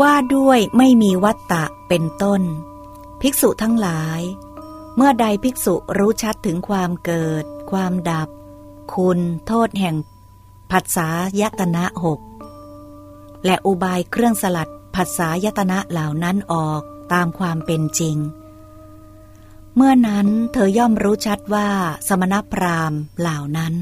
ว่าด้วยไม่มีวัตตะเป็นต้น ภิกษุทั้งหลาย เมื่อใดภิกษุรู้ชัดถึงความเกิด ความดับ คุณ โทษแห่งผัสสะยตนะหกและอุบายเครื่องสลัดผัสสะยตนะเหล่านั้นออกตามความเป็นจริง เมื่อนั้นเธอย่อมรู้ชัดว่าสมณพราหมณ์เหล่านั้น